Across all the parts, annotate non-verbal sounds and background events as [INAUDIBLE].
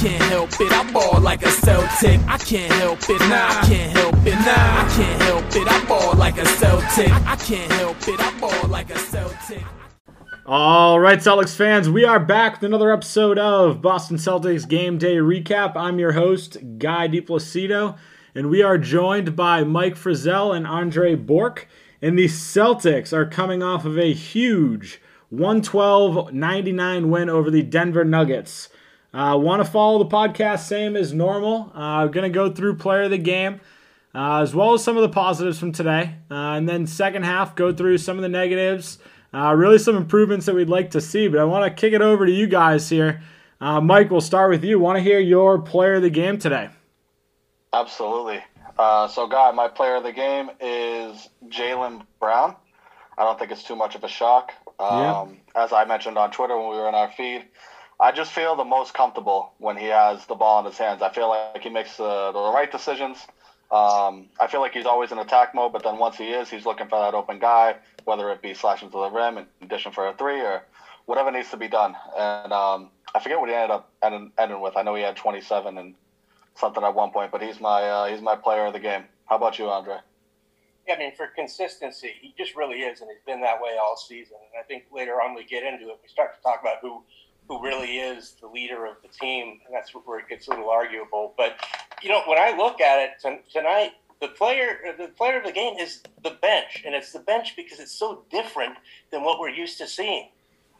can't help it. I ball like a Celtic. I can't help it. Nah, I can't help it. Nah, I can't help it. I ball like a Celtic. I can't help it. I ball like a Celtic. All right, Celtics fans, we are back with another episode of Boston Celtics Game Day Recap. I'm your host, Guy DePlacido, and we are joined by Mike Frizzell and Andre Bourque. And the Celtics are coming off of a huge 112 99 win over the Denver Nuggets. Uh, Want to follow the podcast same as normal. Uh, going to go through player of the game. Uh, as well as some of the positives from today. Uh, and then second half, go through some of the negatives. Uh, really some improvements that we'd like to see. But I want to kick it over to you guys here. Uh, Mike, we'll start with you. Want to hear your player of the game today? Absolutely. Uh, so, Guy, my player of the game is Jaylen Brown. I don't think it's too much of a shock. Um, yeah. As I mentioned on Twitter when we were in our feed, I just feel the most comfortable when he has the ball in his hands. I feel like he makes uh, the right decisions. Um, I feel like he's always in attack mode, but then once he is, he's looking for that open guy, whether it be slashing to the rim and dishing for a three or whatever needs to be done. And um, I forget what he ended up ending, ending, with. I know he had 27 and something at one point, but he's my uh, he's my player of the game. How about you, Andre? Yeah, I mean, for consistency, he just really is, and he's been that way all season. And I think later on we get into it, we start to talk about who who really is the leader of the team, and that's where it gets a little arguable. But you know, when I look at it tonight, the player the player of the game is the bench, and it's the bench because it's so different than what we're used to seeing.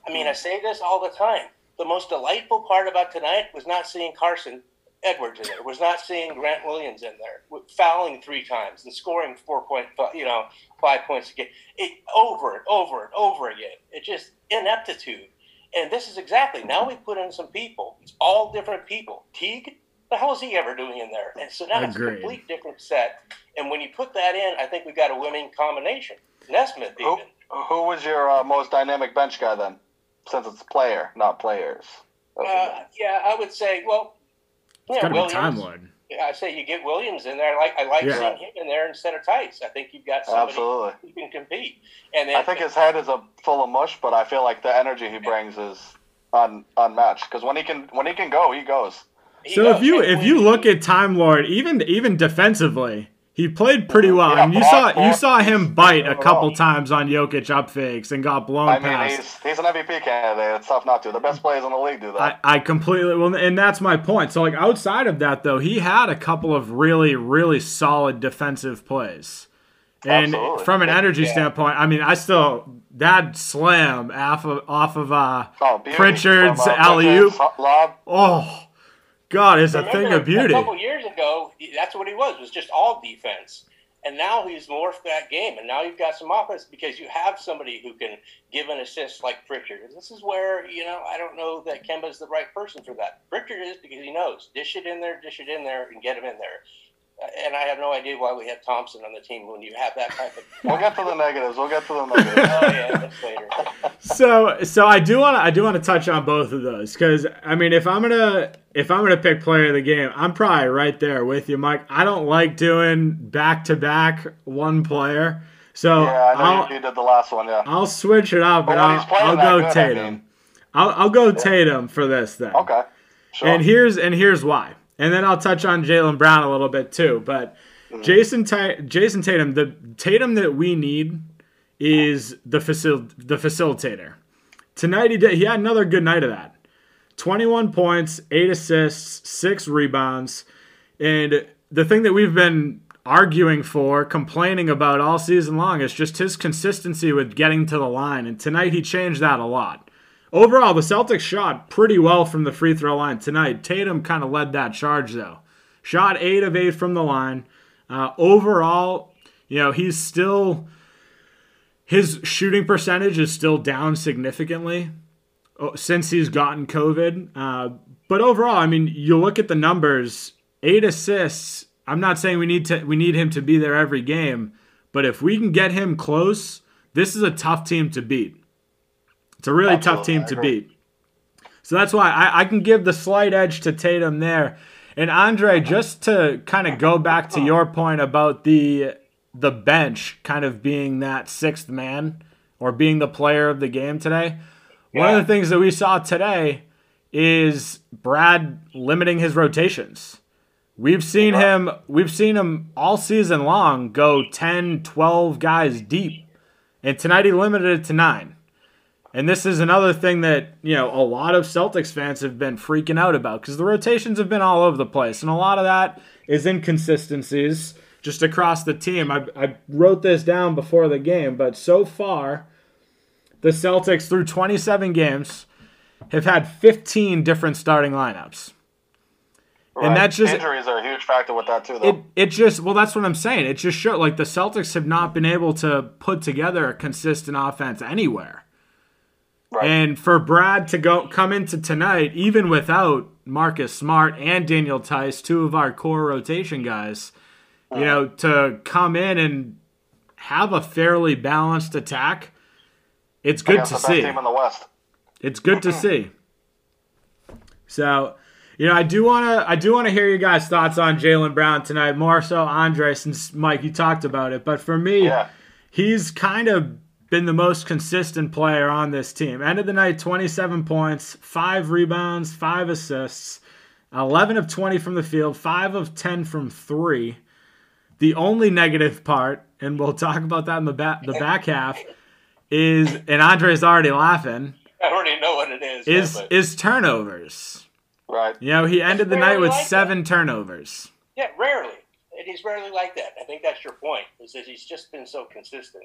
I mean, I say this all the time. The most delightful part about tonight was not seeing Carsen Edwards in there, was not seeing Grant Williams in there, fouling three times and scoring four point, you know, five points a game, it, over and over and over again. It just ineptitude and this is exactly now we put in some people. It's all different people. Teague, the hell is he ever doing in there? And so now Agreed. it's a complete different set. And when you put that in, I think we've got a winning combination. Nesmith, who, even. Who was your uh, most dynamic bench guy then? Since it's player, not players. Uh, yeah, I would say. Well, yeah, Williams. Time Lord. I say you get Williams in there. I like I like yeah. seeing him in there instead of Theis. I think you've got somebody Absolutely. who can compete. And then, I think his head is a full of mush, but I feel like the energy he brings is un, unmatched. Because when he can when he can go, he goes. He so goes. if you if you look at Time Lord, even even defensively, he played pretty well. Yeah, and you saw you saw him bite a couple times on Jokic up fakes and got blown I mean, past. He's, he's an MVP candidate. It's tough not to. The best players in the league do that. I, I completely well, and that's my point. So like outside of that though, he had a couple of really really solid defensive plays. And Absolutely. from an energy yeah. standpoint, I mean, I still that slam off of off of uh, oh, Pritchard's uh, alley oop. Oh, God, it's Remember, a thing of beauty. A couple years ago, that's what he was, was just all defense. And now he's morphed that game, and now you've got some offense because you have somebody who can give an assist like Pritchard. And this is where, you know, I don't know that Kemba's the right person for that. Pritchard is because he knows. Dish it in there, dish it in there, and get him in there and I have no idea why we have Thompson on the team when you have that type of. [LAUGHS] we'll get to the negatives. We'll get to the [LAUGHS] negatives. oh yeah, that's later. so, so I do want to I do want to touch on both of those because I mean, if I'm gonna if I'm gonna pick player of the game, I'm probably right there with you, Mike. I don't like doing back to back one player. So yeah, I know you did the last one. Yeah, I'll switch it up, but and I'll, I'll go good, Tatum. I mean, I'll, I'll go yeah. Tatum for this thing. Okay. Sure. And here's and here's why and then I'll touch on Jaylen Brown a little bit too. But mm-hmm. Jason Jayson Tatum, the Tatum that we need is the facil- the facilitator. Tonight he did. He had another good night of that. 21 points, eight assists, six rebounds, and the thing that we've been arguing for, complaining about all season long is just his consistency with getting to the line. And tonight he changed that a lot. Overall, the Celtics shot pretty well from the free throw line tonight. Tatum kind of led that charge, though. Shot eight of eight from the line. Uh, overall, you know, he's still. His shooting percentage is still down significantly uh, since he's gotten COVID. Uh, but overall, I mean, you look at the numbers eight assists. I'm not saying we need to we need him to be there every game, but if we can get him close, this is a tough team to beat. It's a really Absolutely, tough team to beat. So that's why I, I can give the slight edge to Tatum there. And Andre, just to kind of go back to your point about the the bench kind of being that sixth man or being the player of the game today. Yeah. One of the things that we saw today is Brad limiting his rotations. We've seen him we've seen him all season long go 10, 12 guys deep. And tonight he limited it to 9. And this is another thing that, you know, a lot of Celtics fans have been freaking out about cuz the rotations have been all over the place and a lot of that is inconsistencies just across the team. I, I wrote this down before the game, but so far the Celtics through 27 games have had 15 different starting lineups. Right. And that's just injuries are a huge factor with that too. Though. it, it just well that's what I'm saying. It just showed like the Celtics have not been able to put together a consistent offense anywhere. Right. And for Brad to go come into tonight, even without Marcus Smart and Daniel Theis, two of our core rotation guys, you uh-huh. know, to come in and have a fairly balanced attack, it's good to see. team in the West. It's good to mm-hmm. see. So, you know, I do want to I do want to hear you guys' thoughts on Jaylen Brown tonight. More so, Andre, since Mike you talked about it. But for me, Yeah. he's kind of been the most consistent player on this team. End of the night, 27 points, five rebounds, five assists, 11 of 20 from the field, five of 10 from three. The only negative part, and we'll talk about that in the back the back half, is and Andre's already laughing I already know what it is. is yeah, is turnovers. Right. You know, he ended the night with like seven turnovers. yeah, rarely. And he's rarely like that. I think that's your point. Is that he's just been so consistent.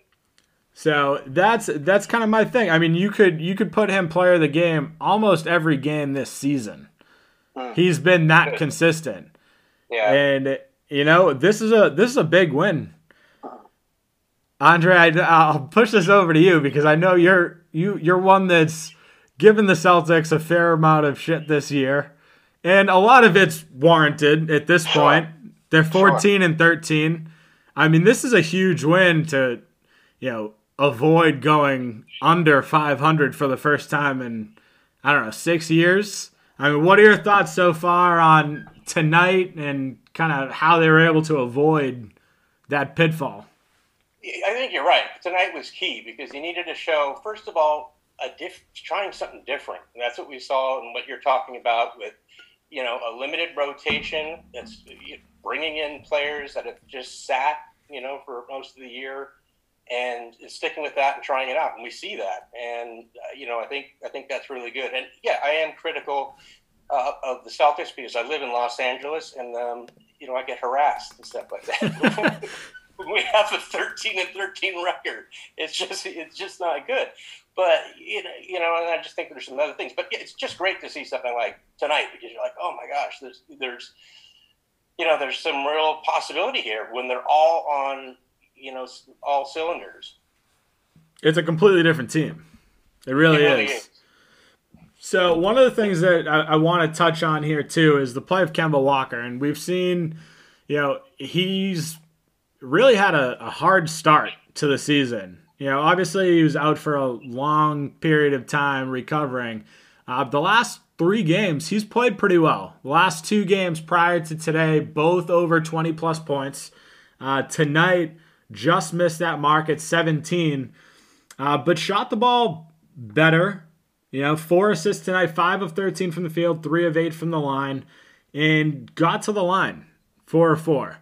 So that's that's kind of my thing. I mean, you could you could put him player of the game almost every game this season. Hmm. He's been that [LAUGHS] consistent, Yeah. and you know this is a this is a big win. Andre, I, I'll push this over to you because I know you're you you're one that's given the Celtics a fair amount of shit this year, and a lot of it's warranted at this Sure. point. They're 14 and 13. I mean, this is a huge win to, you know, avoid going under 500 for the first time in I don't know six years. I mean, what are your thoughts so far on tonight and kind of how they were able to avoid that pitfall? I think you're right. Tonight was key because he needed to show, first of all, a diff- trying something different, and that's what we saw and what you're talking about with, you know, a limited rotation that's bringing in players that have just sat, you know, for most of the year, and sticking with that and trying it out, and we see that, and uh, you know, I think I think that's really good. And yeah, I am critical uh, of the Celtics because I live in Los Angeles, and um, you know, I get harassed and stuff like that. [LAUGHS] we have a 13 and 13 record. It's just it's just not good. But you know, you know, and I just think there's some other things. But yeah, it's just great to see something like tonight because you're like, oh my gosh, there's there's you know, there's some real possibility here when they're all on you know all cylinders. It's a completely different team. It really, It really is. is. So one of the things that I, I want to touch on here too is the play of Kemba Walker, and we've seen, you know, he's really had a, a hard start to the season. You know, obviously he was out for a long period of time recovering. Uh, the last three games, he's played pretty well. The last two games prior to today, both over 20 plus points. Uh, tonight, just missed that mark at 17, uh, but shot the ball better. You know, four assists tonight, five of 13 from the field, three of eight from the line, and got to the line, four or four.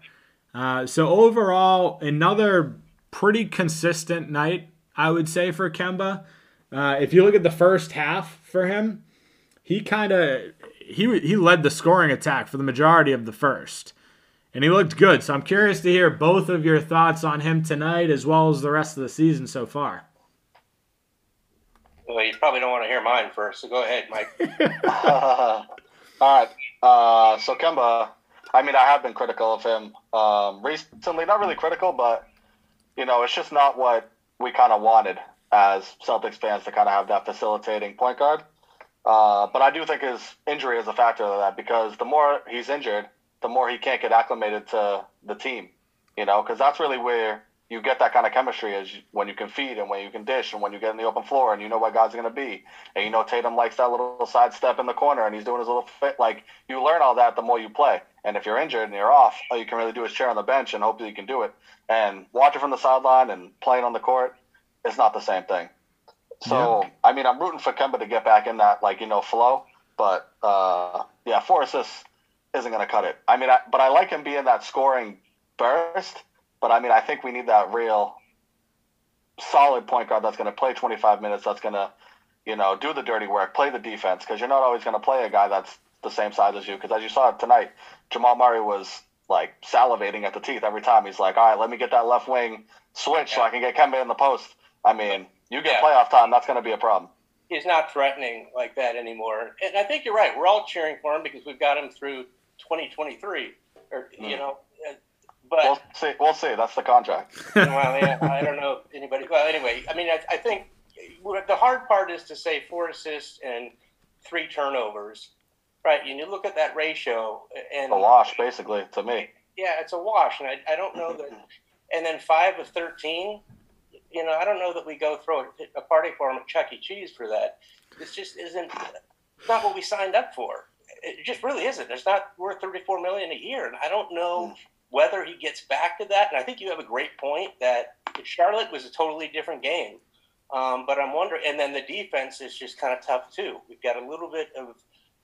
Uh, so overall, another pretty consistent night, I would say, for Kemba. Uh, if you look at the first half for him, he kind of he he led the scoring attack for the majority of the first, and he looked good. So I'm curious to hear both of your thoughts on him tonight, as well as the rest of the season so far. Well, you probably don't want to hear mine first, so go ahead, Mike. [LAUGHS] [LAUGHS] All right. Uh, so Kemba, I mean, I have been critical of him um, recently. Not really critical, but you know, it's just not what we kind of wanted as Celtics fans to kind of have that facilitating point guard. Uh, but I do think his injury is a factor of that because the more he's injured, the more he can't get acclimated to the team. You know, because that's really where you get that kind of chemistry is when you can feed and when you can dish and when you get in the open floor and you know what guys are going to be. And you know Tatum likes that little side step in the corner and he's doing his little fit. Like you learn all that the more you play. And if you're injured and you're off, all you can really do is chair on the bench and hope that you can do it. And watching from the sideline and playing on the court, it's not the same thing. So Yeah. I mean, I'm rooting for Kemba to get back in that like you know flow. but uh, yeah, four assists isn't going to cut it. I mean, I, but I like him being that scoring burst. But I mean, I think we need that real solid point guard that's going to play 25 minutes. That's going to, you know, do the dirty work, play the defense, because you're not always going to play a guy that's the same size as you. Because as you saw tonight, Jamal Murray was like salivating at the teeth every time. He's like, all right, let me get that left wing switch yeah. so I can get Kemba in the post. I mean, you get yeah. playoff time, that's going to be a problem. He's not threatening like that anymore. And I think you're right. We're all cheering for him because we've got him through 2023. Or, mm. you know, uh, but we'll see. We'll see. That's the contract. well, yeah, I don't know anybody. Well, anyway, I mean, I, I think the hard part is to say four assists and three turnovers, right? And you look at that ratio, and a wash, basically, to me. Yeah, it's a wash, and I, I don't know that. And then five of thirteen, you know, I don't know that we go throw a party for him at Chuck E. Cheese for that. This just isn't not what we signed up for. It just really isn't. It's not worth thirty-four million a year, and I don't know hmm. whether he gets back to that. And I think you have a great point that Charlotte was a totally different game. Um, but I'm wondering, and then the defense is just kind of tough too. We've got a little bit of,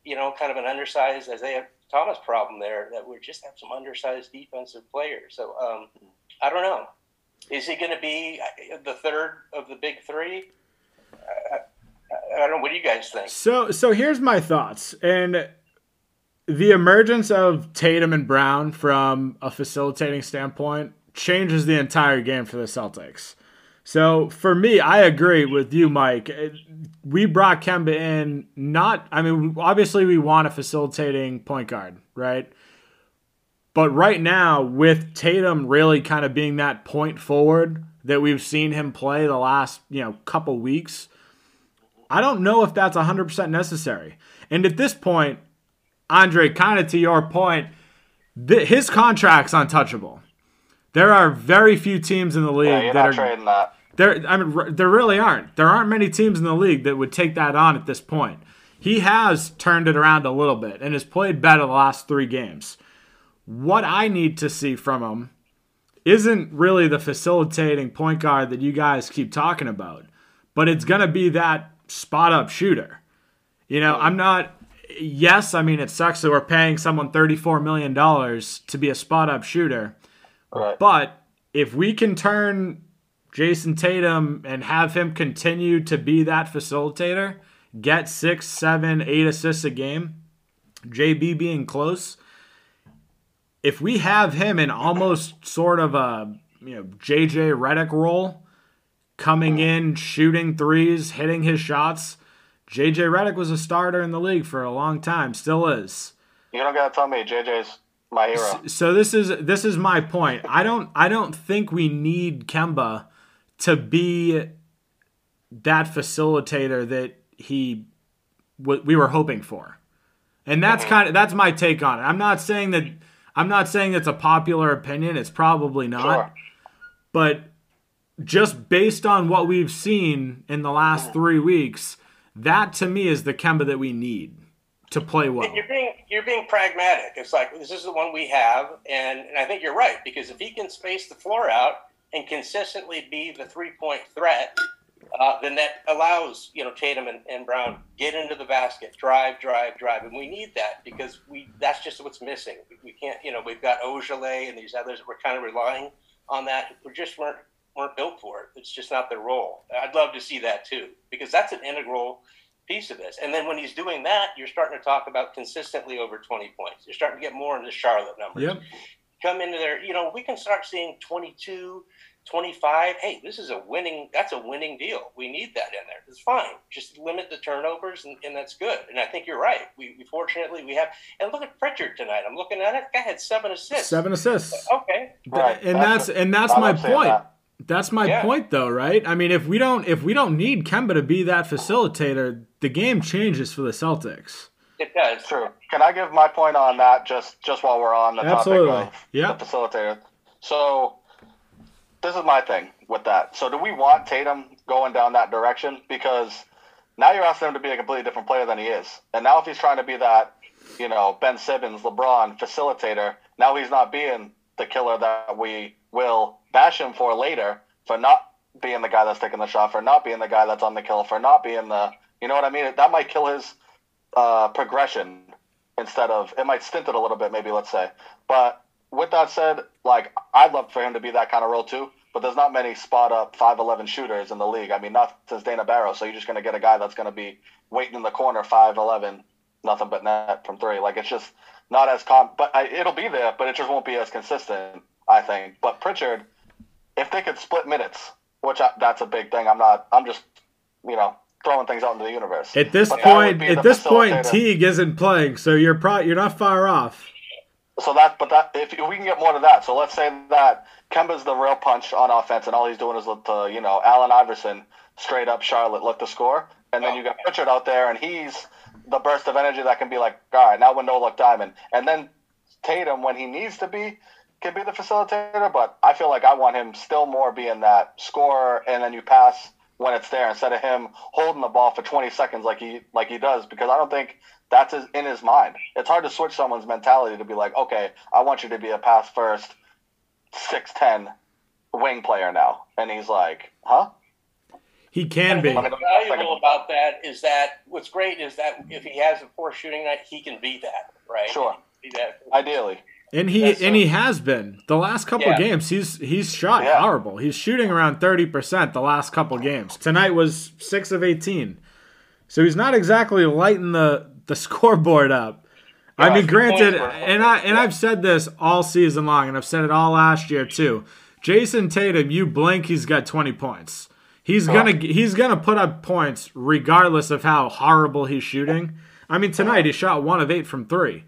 you know, kind of an undersized Isaiah Thomas problem there that we just have some undersized defensive players. So um, I don't know. Is he going to be the third of the big three? I, I don't know. What do you guys think? So, so here's my thoughts. And the emergence of Tatum and Brown from a facilitating standpoint changes the entire game for the Celtics. So for me, I agree with you, Mike. We brought Kemba in not. I mean, obviously we want a facilitating point guard, right? But right now, with Tatum really kind of being that point forward that we've seen him play the last, you know, couple weeks, I don't know if that's 100% necessary. And at this point, Andre, kind of to your point, th- his contract's untouchable. There are very few teams in the league yeah, that are trading that. There, I mean, there really aren't. There aren't many teams in the league that would take that on at this point. He has turned it around a little bit and has played better the last three games what I need to see from him isn't really the facilitating point guard that you guys keep talking about, but it's going to be that spot up shooter. You know, I'm not. Yes, I mean it sucks that we're paying someone $34 million to be a spot up shooter. Right. But if we can turn Jayson Tatum and have him continue to be that facilitator, get six, seven, eight assists a game, JB being close, if we have him in almost sort of a you know JJ Redick role, coming in, shooting threes, hitting his shots, JJ Redick was a starter in the league for a long time, still is. You don't gotta tell me JJ's my hero. So this is this is my point. I don't I don't think we need Kemba to be that facilitator that he we were hoping for. And that's mm-hmm. kind of that's my take on it. I'm not saying that I'm not saying it's a popular opinion. It's probably not. Sure. But just based on what we've seen in the last three weeks, that to me is the Kemba that we need to play well. You're being you're being pragmatic. It's like this is the one we have, and, and I think you're right because if he can space the floor out and consistently be the three point threat, uh, then that allows you know Tatum and, and, Brown get into the basket, drive, drive, drive, and we need that because we that's just what's missing. We, can't you know we've got Ojeleye and these others we're kind of relying on that. We just weren't weren't built for it. It's just not their role. I'd love to see that too because that's an integral piece of this. And then when he's doing that, you're starting to talk about consistently over 20 points. You're starting to get more into Charlotte numbers. Yep. Come into there, you know, we can start seeing 22, 25 hey this is a winning that's a winning deal we need that in there it's fine just limit the turnovers and, and that's good and i think you're right we, we, fortunately we have and look at pritchard tonight i'm looking at it guy had seven assists seven assists okay right. and that's, that's and that's my point that. That's my yeah. point though right i mean if we don't if we don't need kemba to be that facilitator the game changes for the celtics it does true can i give my point on that just just while we're on the Absolutely. topic of yep. the facilitator so this is my thing with that. So do we want Tatum going down that direction? Because now you're asking him to be a completely different player than he is. And now if he's trying to be that, you know, Ben Simmons, LeBron facilitator, now he's not being the killer that we will bash him for later for not being the guy that's taking the shot, for not being the guy that's on the kill, for not being the, you know what I mean? That might kill his uh, progression instead of it might stint it a little bit, maybe let's say. But with that said, like I'd love for him to be that kind of role too. But there's not many spot up five eleven shooters in the league. I mean, not since Dana Barros. So you're just gonna get a guy that's gonna be waiting in the corner, five eleven, nothing but net from three. Like it's just not as com. But I, it'll be there, but it just won't be as consistent. I think. But Pritchard, if they could split minutes, which I, that's a big thing. I'm not. I'm just, you know, throwing things out into the universe. At this But point, at this point. Teague isn't playing, so you're pro- you're not far off. So that, but that if we can get more to that. So let's say that Kemba's the real punch on offense, and all he's doing is let the you know Allen Iverson straight up Charlotte look to score, and then you got Pritchard out there, and he's the burst of energy that can be like, all right, now with no look diamond, and then Tatum when he needs to be can be the facilitator. But I feel like I want him still more being that scorer, and then you pass when it's there instead of him holding the ball for 20 seconds like he like he does because I don't think that's his, in his mind. It's hard to switch someone's mentality to be like, okay, I want you to be a pass first, six ten wing player now, and he's like, huh? He can be. What's valuable about that is that what's great is that if he has a poor shooting night, he can be that, right? Sure. Be that. Ideally, And he That's and so- he has been the last couple Yeah. games. He's he's shot Yeah. horrible. He's shooting around thirty percent the last couple games. Tonight was six of eighteen, so he's not exactly lighting the the [LAUGHS] scoreboard up. I mean, granted, and I and I've said this all season long, and I've said it all last year too. Jayson Tatum, you blink, he's got twenty points. He's gonna he's gonna put up points regardless of how horrible he's shooting. I mean, tonight he shot one of eight from three,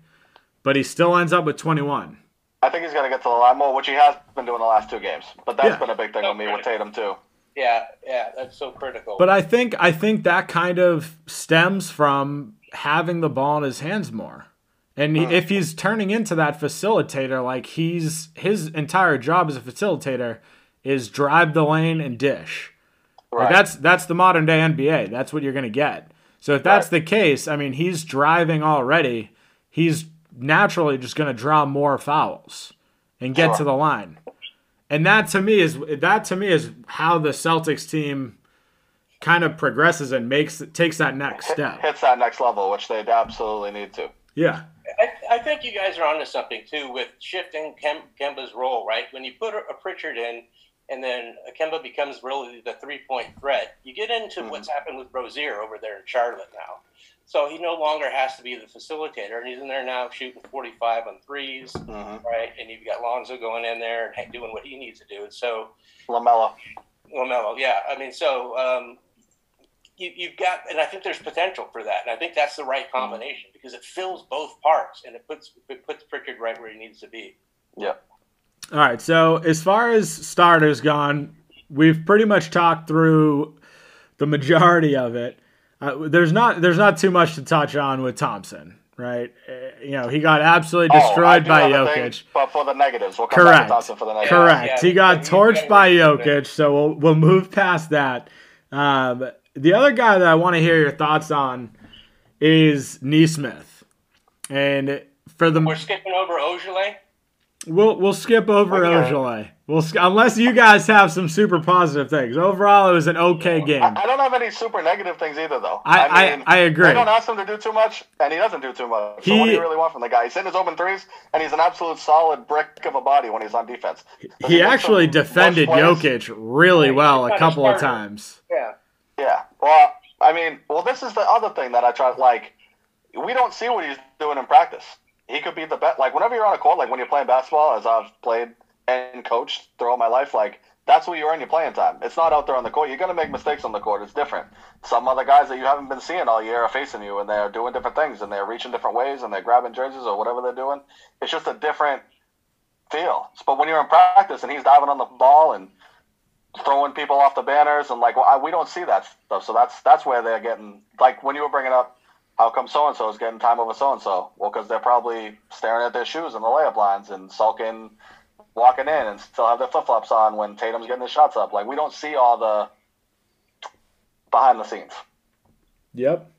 but he still ends up with twenty one. I think he's going to get to the line more, which he has been doing the last two games. But that's Yeah. been a big thing with me with Tatum too. Yeah, yeah, that's so critical. But I think I think that kind of stems from having the ball in his hands more. And he- hmm. if he's turning into that facilitator, like he's his entire job as a facilitator is drive the lane and dish. Like, Right. that's that's the modern day NBA. That's what you're gonna get. So if that's Right. the case, I mean, he's driving already. He's naturally just gonna draw more fouls and get Sure. to the line. And that to me is that to me is how the Celtics team kind of progresses and makes takes that next Hit- step. hits that next level, which they absolutely need to. Yeah. I, I think you guys are onto something too with shifting Kem, Kemba's role, right? When you put a, a Pritchard in, and then Kemba becomes really the three-point threat, you get into hmm. what's happened with Rozier over there in Charlotte now. So he no longer has to be the facilitator, and he's in there now shooting 45 on 3s Mhm. right? And you've got Lonzo going in there and doing what he needs to do. And so LaMelo. LaMelo, yeah. I mean, so um, you, you've got, and I think there's potential for that, and I think that's the right combination because it fills both parts and it puts it puts Pritchard right where he needs to be. Yeah. All right. So as far as starters gone, we've pretty much talked through the majority of it. Uh, there's not there's not too much to touch on with Thompson, right? Uh, you know, he got absolutely Oh, destroyed do by a thing, Jokic. but for the negatives, we'll come back Correct. to Thompson for the negatives. Correct. yeah, he got torched by. Jokic, so we'll we'll move past that. Um, the other guy that I want to hear your thoughts on is Nesmith, and for the We're skipping over Ojeleye. We'll we'll skip over Okay. Ojeleye. We'll unless you guys have some super positive things. Overall, it was an okay game. I, I don't have any super negative things either, though. I- I- I agree. They don't ask him to do too much, and he doesn't do too much. so He- what do you really want from the guy? He's in his open threes, and he's an absolute solid brick of a body when he's on defense. Does He make actually defended? Jokic really Yeah, well a couple of times. Yeah. Yeah. Well, I mean, well, this is the other thing that I try. Like, we don't see what he's doing in practice. He could be the best. Like, whenever you're on a court, like when you're playing basketball, as I've played and coached throughout my life, like that's where you earn your playing time. It's not out there on the court. You're gonna make mistakes on the court. It's different. Some other guys that you haven't been seeing all year are facing you, and they're doing different things, and they're reaching different ways, and they're grabbing jerseys or whatever they're doing. It's just a different feel. But when you're in practice and he's diving on the ball and throwing people off the banners and like well, I, we don't see that stuff. So that's that's where they're getting like when you were bringing up how come so and so is getting time over so and so? Well, because they're probably staring at their shoes in the layup lines and sulking, walking in and still have their flip flops on when Tatum's getting his shots up. Like we don't see all the behind the scenes. Yep.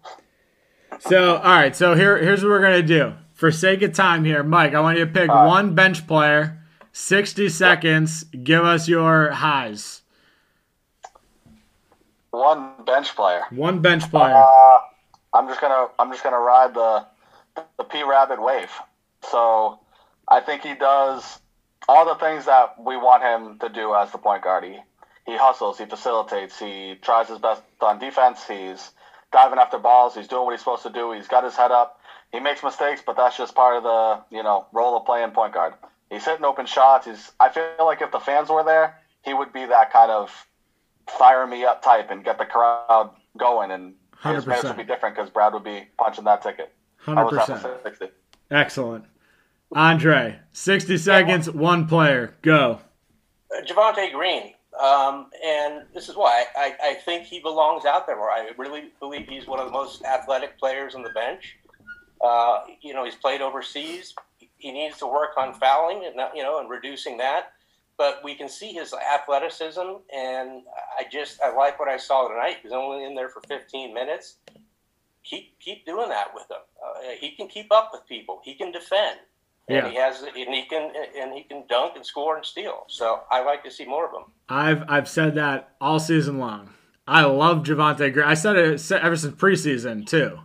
So, all right. So here, here's what we're gonna do. For sake of time here, Mike, I want you to pick right. one bench player. Sixty seconds. Give us your highs. One bench player. One bench player. Uh, I'm just gonna I'm just gonna ride the the P Rabbit wave. So I think he does all the things that we want him to do as the point guard. He, he hustles, he facilitates, he tries his best on defense, he's diving after balls, he's doing what he's supposed to do, he's got his head up. He makes mistakes, but that's just part of the you know role of playing point guard. He's hitting open shots. He's I feel like if the fans were there, he would be that kind of fire me up type and get the crowd going and his minutes would be different because Brad would be punching that ticket. Hundred percent. Excellent. Andre, sixty seconds, yeah. one player, go. Uh, Javonte Green, um, and this is why I, I, think he belongs out there more. I really believe he's one of the most athletic players on the bench. Uh, you know, he's played overseas. He needs to work on fouling and you know and reducing that. But we can see his athleticism, and I just I like what I saw tonight. He's only in there for 15 minutes. Keep keep doing that with him. Uh, he can keep up with people. He can defend. And yeah. he has and he can and he can dunk and score and steal. So I like to see more of him. I've I've said that all season long. I love Javonte Green. I said it ever since preseason too.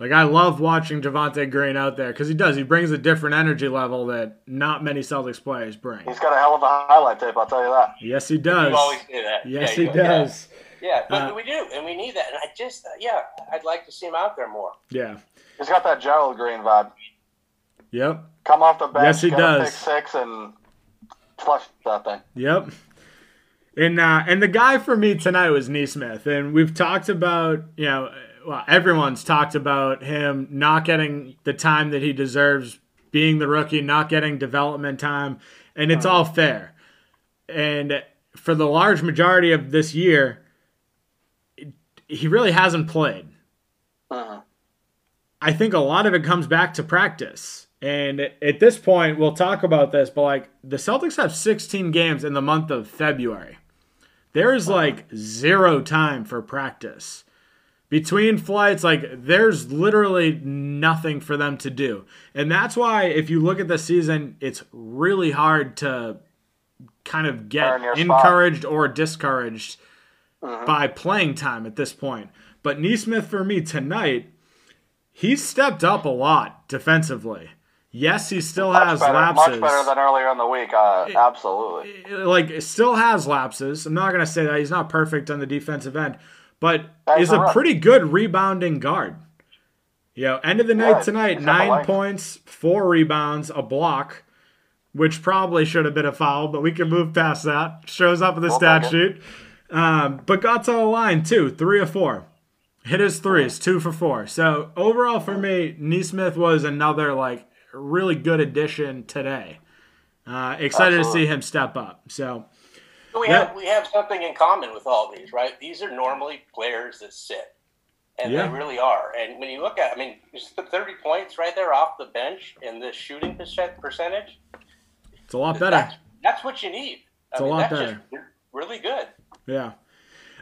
Like I love watching Javonte Green out there because he does. He brings a different energy level that not many Celtics players bring. He's got a hell of a highlight tape. I'll tell you that. Yes, he does. You always say that. Yes, yeah, he does. Yeah, yeah but uh, we do, and we need that. And I just, uh, yeah, I'd like to see him out there more. Yeah. He's got that Gerald Green vibe. Yep. Come off the bench. Yes, he does. Pick six and flush that thing. Yep. And uh, and the guy for me tonight was Nesmith, and we've talked about you know well, everyone's talked about him not getting the time that he deserves, being the rookie, not getting development time, and it's all fair. And for the large majority of this year, he really hasn't played. Uh-huh. I think a lot of it comes back to practice. And at this point, we'll talk about this, but like the Celtics have 16 games in the month of February. There's uh-huh. like zero time for practice between flights like there's literally nothing for them to do and that's why if you look at the season it's really hard to kind of get encouraged spot. or discouraged uh-huh. by playing time at this point but Nesmith for me tonight he's stepped up a lot defensively Yes, he still much has better, lapses. Much better than earlier in the week. Uh, absolutely. Like, still has lapses. I'm not going to say that he's not perfect on the defensive end, but is a pretty good rebounding guard. You know, end of the night yeah, tonight, nine points, four rebounds, a block, which probably should have been a foul, but we can move past that. Shows up in the we'll stat sheet. Um, but got to the line too, three of four. Hit his threes, two for four. So overall for me, Nesmith was another like really good addition today. Uh, excited Absolutely. to see him step up. So we have we have something in common with all these, right? These are normally players that sit, and yeah. they really are. And when you look at, I mean, just the thirty points right there off the bench and the shooting percentage. It's a lot better. That's, that's what you need. It's I mean, a lot better. really good. Yeah.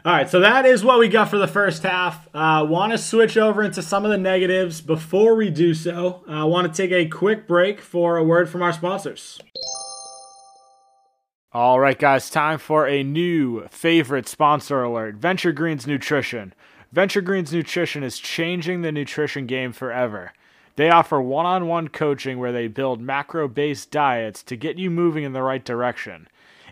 All right, so that is what we got for the first half. I uh, want to switch over into some of the negatives. Before we do so, I want to take a quick break for a word from our sponsors. All right, guys, time for a new favorite sponsor alert Venture Greens Nutrition. Venture Greens Nutrition is changing the nutrition game forever. They offer one on one coaching where they build macro based diets to get you moving in the right direction.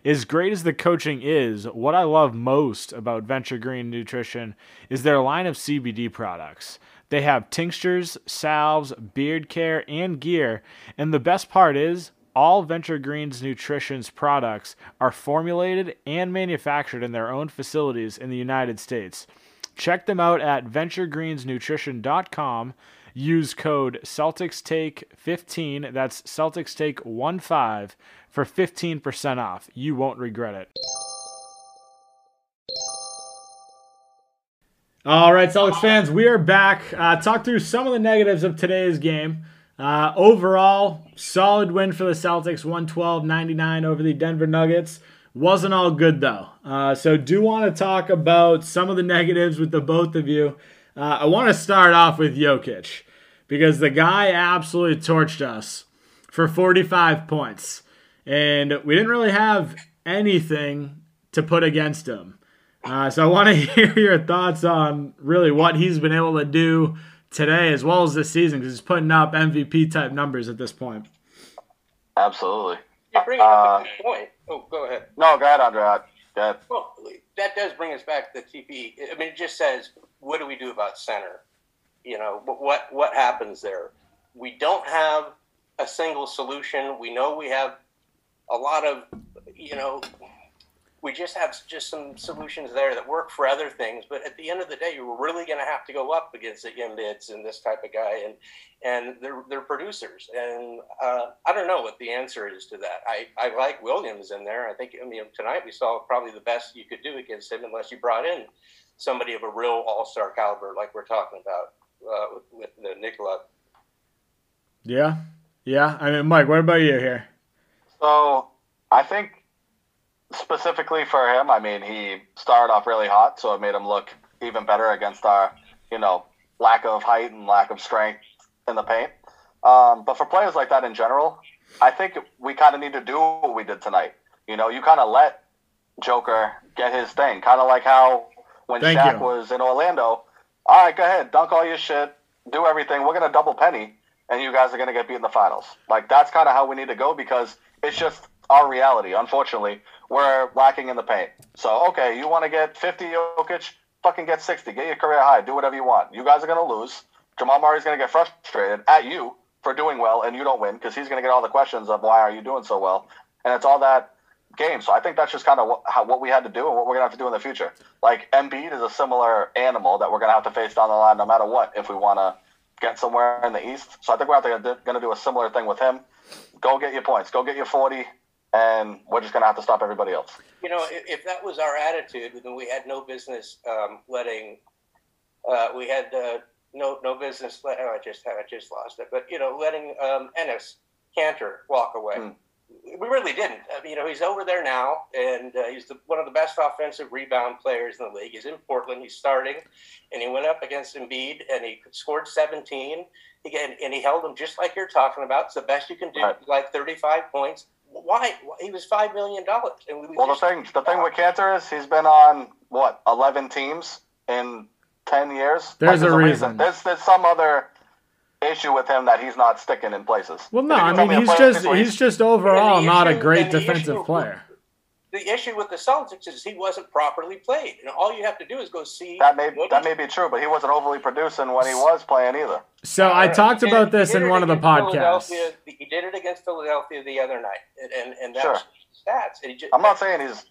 As great as the coaching is, what I love most about Venture Green Nutrition is their line of CBD products. They have tinctures, salves, beard care, and gear, and the best part is all Venture Greens Nutrition's products are formulated and manufactured in their own facilities in the United States. Check them out at venturegreensnutrition.com. Use code CelticsTake15, that's CelticsTake15, for 15% off. You won't regret it. All right, Celtics fans, we are back. Uh, talk through some of the negatives of today's game. Uh, overall, solid win for the Celtics, 112 99 over the Denver Nuggets. Wasn't all good, though. Uh, so, do want to talk about some of the negatives with the both of you. Uh, I want to start off with Jokic because the guy absolutely torched us for 45 points. And we didn't really have anything to put against him. Uh, so, I want to [LAUGHS] hear your thoughts on really what he's been able to do today as well as this season because he's putting up MVP type numbers at this point. Absolutely. You bring up uh, a good point. Oh, go ahead. No, go ahead, Andre. Go. Well, that does bring us back to the TP. I mean, it just says, what do we do about center? You know, what what happens there? We don't have a single solution. We know we have a lot of, you know, we just have just some solutions there that work for other things. But at the end of the day, you're really going to have to go up against the Embiids and this type of guy, and and they're they're producers. And uh, I don't know what the answer is to that. I, I like Williams in there. I think I mean tonight we saw probably the best you could do against him, unless you brought in somebody of a real All Star caliber, like we're talking about uh, with, with the Nikola. Yeah, yeah. I mean, Mike, what about you here? So I think specifically for him, I mean, he started off really hot, so it made him look even better against our, you know, lack of height and lack of strength in the paint. Um, but for players like that in general, I think we kind of need to do what we did tonight. You know, you kind of let Joker get his thing, kind of like how when Thank Shaq you. was in Orlando. All right, go ahead, dunk all your shit, do everything. We're gonna double penny, and you guys are gonna get beat in the finals. Like that's kind of how we need to go because it's just our reality. Unfortunately, we're lacking in the paint. So, okay, you want to get 50 Jokic, fucking get 60. Get your career high. Do whatever you want. You guys are going to lose. Jamal Murray's going to get frustrated at you for doing well, and you don't win because he's going to get all the questions of why are you doing so well. And it's all that game. So I think that's just kind of what, what we had to do and what we're going to have to do in the future. Like, Embiid is a similar animal that we're going to have to face down the line no matter what if we want to get somewhere in the East. So I think we're going to do a similar thing with him. Go get your points. Go get your 40 and we're just going to have to stop everybody else. You know, if, if, that was our attitude, then we had no business um, letting. Uh, we had uh, no no business. Let, oh, I just I just lost it. But you know, letting um, Enes Kanter walk away. Mm. We really didn't. I mean, you know, he's over there now, and uh, he's the, one of the best offensive rebound players in the league. He's in Portland. He's starting, and he went up against Embiid, and he scored 17. Again, and he held him just like you're talking about. It's the best you can do, right. like 35 points why? He was five million dollars. We well, the thing, the thing with Kanter is he's been on what eleven teams in ten years. There's, like, there's a, reason. reason. There's there's some other issue with him that he's not sticking in places. Well, no, I mean he's just he's just overall not a great defensive player the issue with the Celtics is he wasn't properly played, and all you have to do is go see. That may that may be true, but he wasn't overly producing when he was playing either. So I talked about did, this in one of the podcasts. He did it against Philadelphia the other night, and and, and that's sure. stats. And just, I'm not saying he's.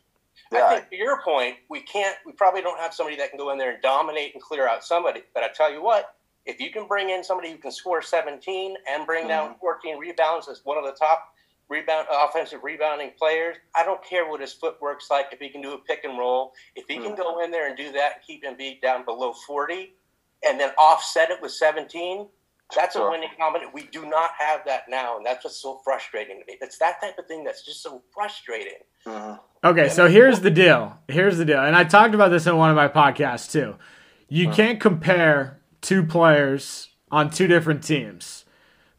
Yeah. I think to your point, we can't. We probably don't have somebody that can go in there and dominate and clear out somebody. But I tell you what, if you can bring in somebody who can score 17 and bring mm-hmm. down 14 rebounds as one of the top rebound offensive rebounding players. I don't care what his footwork's like. If he can do a pick and roll, if he can hmm. go in there and do that and keep Embiid down below 40 and then offset it with 17, that's sure. a winning combination. We do not have that now, and that's what's so frustrating to me. It's that type of thing that's just so frustrating. Mm-hmm. Okay, so here's the deal. Here's the deal. And I talked about this in one of my podcasts too. You uh-huh. can't compare two players on two different teams